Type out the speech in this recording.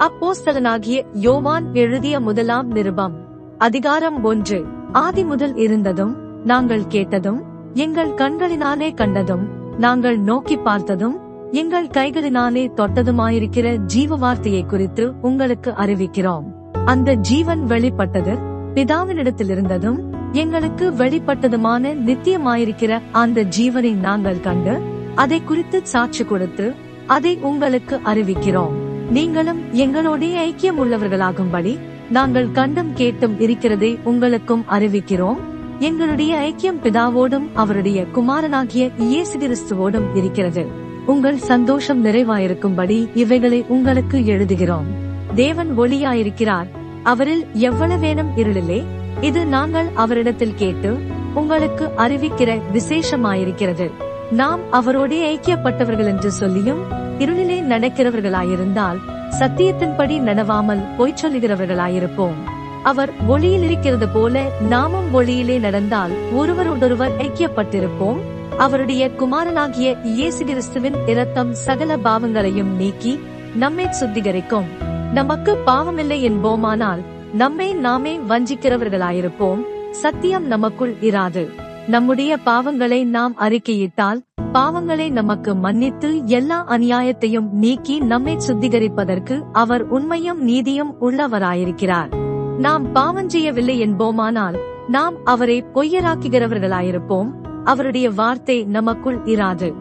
அப்போஸ்தலனாகிய யோவான் எழுதிய முதலாம் நிருபம். அதிகாரம் ஒன்று. ஆதி முதல் இருந்ததும் நாங்கள் கேட்டதும் எங்கள் கண்களினாலே கண்டதும் நாங்கள் நோக்கி பார்த்ததும் எங்கள் கைகளினாலே தொட்டதுமாயிருக்கிற ஜீவ வார்த்தையை குறித்து உங்களுக்கு அறிவிக்கிறோம். அந்த ஜீவன் வெளிப்பட்டது பிதாவினிடத்தில் இருந்ததும் எங்களுக்கு வெளிப்பட்டதுமான நித்தியமாயிருக்கிற அந்த ஜீவனை நாங்கள் கண்டு அதை குறித்து சாட்சி கொடுத்து அதை உங்களுக்கு அறிவிக்கிறோம். நீங்களும் எங்களோட ஐக்கியம் உள்ளவர்களாகும்படி நாங்கள் கண்டும் கேட்டும் இருக்கிறதை உங்களுக்கும் அறிவிக்கிறோம். எங்களுடைய ஐக்கியம் பிதாவோடும் அவருடைய குமாரனாகிய இயேசு கிறிஸ்துவோடும் இருக்கிறது. உங்கள் சந்தோஷம் நிறைவாயிருக்கும்படி இவைகளை உங்களுக்கு எழுதுகிறோம். தேவன் ஒளியாயிருக்கிறார். அவரில் எவ்வளவேனும் இருளிலே இது நாங்கள் அவரிடத்தில் கேட்டு உங்களுக்கு அறிவிக்கிற விசேஷமாயிருக்கிறது. நாம் அவரோடே ஐக்கியப்பட்டவர்கள் என்று சொல்லியும் இருளிலே நடக்கிறவர்களாயிருந்தால் சத்தியத்தின்படி நடவாமல் பொய் சொல்லுகிறவர்களாயிருப்போம். அவர் ஒளியில் இருக்கிறது போல நாமும் ஒளியிலே நடந்தால் ஒருவருடொருவர் ஐக்கியப்பட்டிருப்போம். அவருடைய குமாரனாகிய இயேசு கிறிஸ்துவின் இரத்தம் சகல பாவங்களையும் நீக்கி நம்மை சுத்திகரிக்கும். நமக்கு பாவமில்லை என்போமானால் நம்மை நாமே வஞ்சிக்கிறவர்களாயிருப்போம். சத்தியம் நமக்குள் இராது. நம்முடைய பாவங்களை நாம் அறிக்கையிட்டால் பாவங்களை நமக்கு மன்னித்து எல்லா அநியாயத்தையும் நீக்கி நம்மை சுத்திகரிப்பதற்கு அவர் உண்மையும் நீதியும் உள்ளவராயிருக்கிறார். நாம் பாவம் செய்யவில்லை என்போமானால் நாம் அவரை பொய்யராக்குகிறவர்களாயிருப்போம். அவருடைய வார்த்தை நமக்குள் இராது.